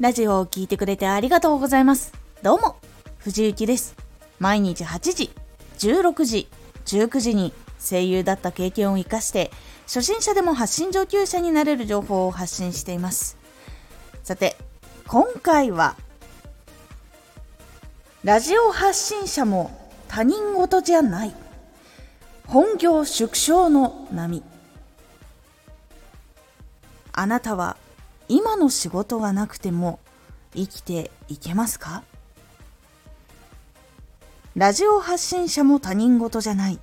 ラジオを聴いてくれてありがとうございます。どうも、藤幸です。毎日8時、16時、19時に声優だった経験を活かして、初心者でも発信上級者になれる情報を発信しています。さて、今回は、ラジオ発信者も他人事じゃない。本業縮小の波。あなたは今の仕事がなくても生きていけますか？ラジオ発信者も他人事じゃない。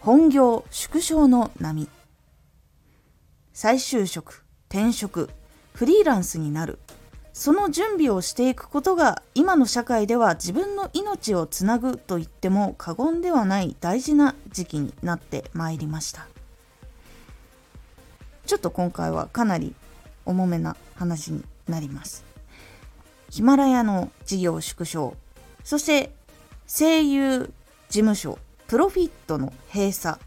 本業縮小の波。再就職転職フリーランスになる。その準備をしていくことが今の社会では自分の命をつなぐと言っても過言ではない大事な時期になってまいりました。ちょっと今回はかなり重めな話になります。ヒマラヤの事業縮小、そして声優事務所。プロフィットの閉鎖、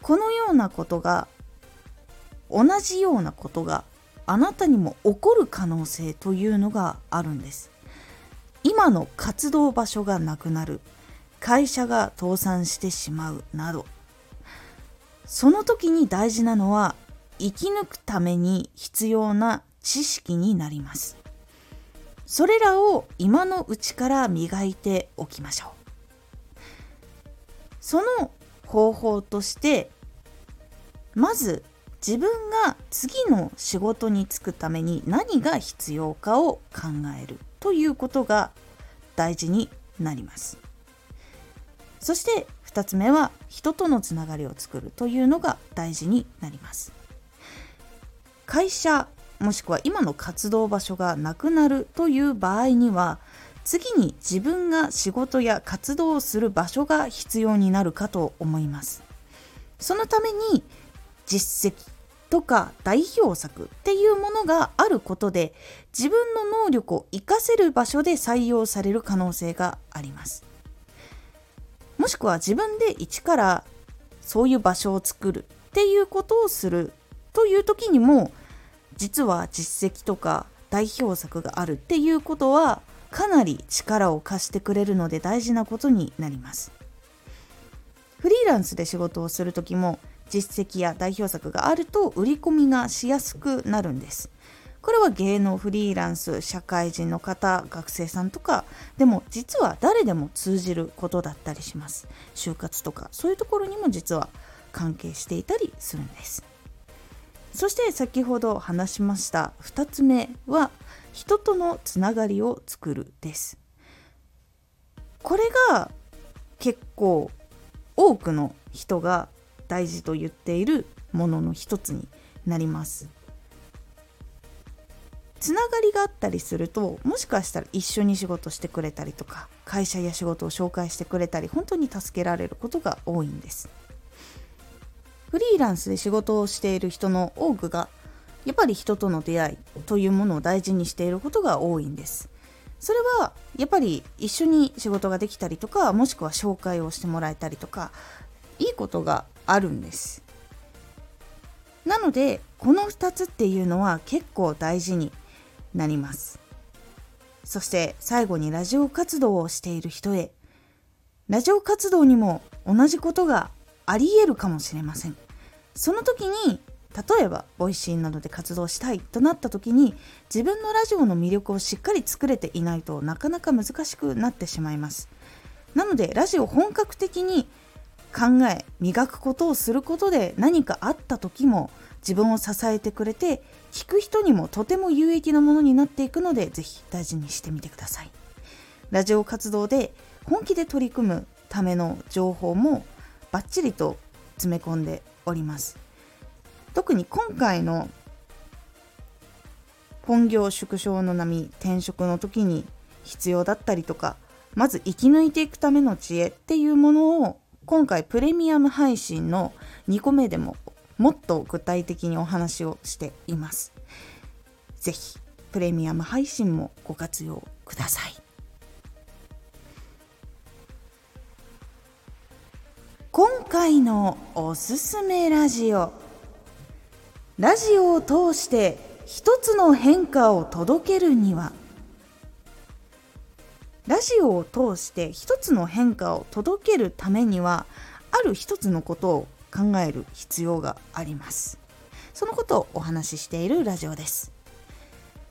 このようなことが同じようなことがあなたにも起こる可能性というのがあるんです。今の活動場所がなくなる、会社が倒産してしまうなど、その時に大事なのは生き抜くために必要な知識になります。それらを今のうちから磨いておきましょう。その方法としてまず自分が次の仕事に就くために何が必要かを考えるということが大事になります。そして2つ目は人とのつながりを作るというのが大事になります。会社もしくは今の活動場所がなくなるという場合には次に自分が仕事や活動をする場所が必要になるかと思います。そのために実績とか代表作っていうものがあることで自分の能力を活かせる場所で採用される可能性があります。もしくは自分で一からそういう場所を作るっていうことをするという時にも実は実績とか代表作があるっていうことはかなり力を貸してくれるので大事なことになります。フリーランスで仕事をする時も実績や代表作があると売り込みがしやすくなるんです。これは芸能フリーランス社会人の方学生さんとかでも実は誰でも通じることだったりします。就活とかそういうところにも実は関係していたりするんです。そして先ほど話しました2つ目は人とのつながりを作るです。これが結構多くの人が大事と言っているものの一つになります。つながりがあったりするともしかしたら一緒に仕事してくれたりとか会社や仕事を紹介してくれたり本当に助けられることが多いんです。フリーランスで仕事をしている人の多くがやっぱり人との出会いというものを大事にしていることが多いんです。それはやっぱり一緒に仕事ができたりとかもしくは紹介をしてもらえたりとかいいことがあるんです。なのでこの2つっていうのは結構大事になります。そして最後にラジオ活動をしている人へ。ラジオ活動にも同じことがありえるかもしれません。その時に例えば Voicy などで活動したいとなった時に自分のラジオの魅力をしっかり作れていないとなかなか難しくなってしまいます。なのでラジオ本格的に考え磨くことをすることで何かあった時も自分を支えてくれて聞く人にもとても有益なものになっていくのでぜひ大事にしてみてください。ラジオ活動で本気で取り組むための情報もバッチリと詰め込んでおります特に今回の本業縮小の波転職の時に必要だったりとかまず生き抜いていくための知恵っていうものを今回プレミアム配信の2個目でももっと具体的にお話をしています。ぜひプレミアム配信もご活用ください。回のおすすめラジオ。ラジオを通して一つの変化を届けるには。ラジオを通して一つの変化を届けるためにはある一つのことを考える必要があります。そのことをお話ししているラジオです。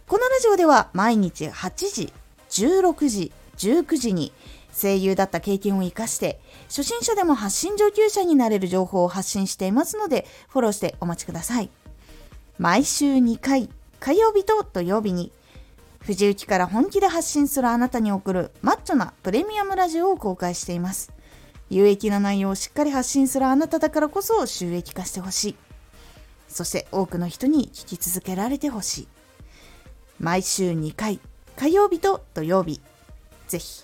このラジオでは毎日8時16時19時に声優だった経験を生かして初心者でも発信上級者になれる情報を発信していますのでフォローしてお待ちください。毎週2回火曜日と土曜日に藤雪から本気で発信するあなたに送るマッチョなプレミアムラジオを公開しています。有益な内容をしっかり発信するあなただからこそ収益化してほしい。そして多くの人に聞き続けられてほしい毎週2回火曜日と土曜日ぜひ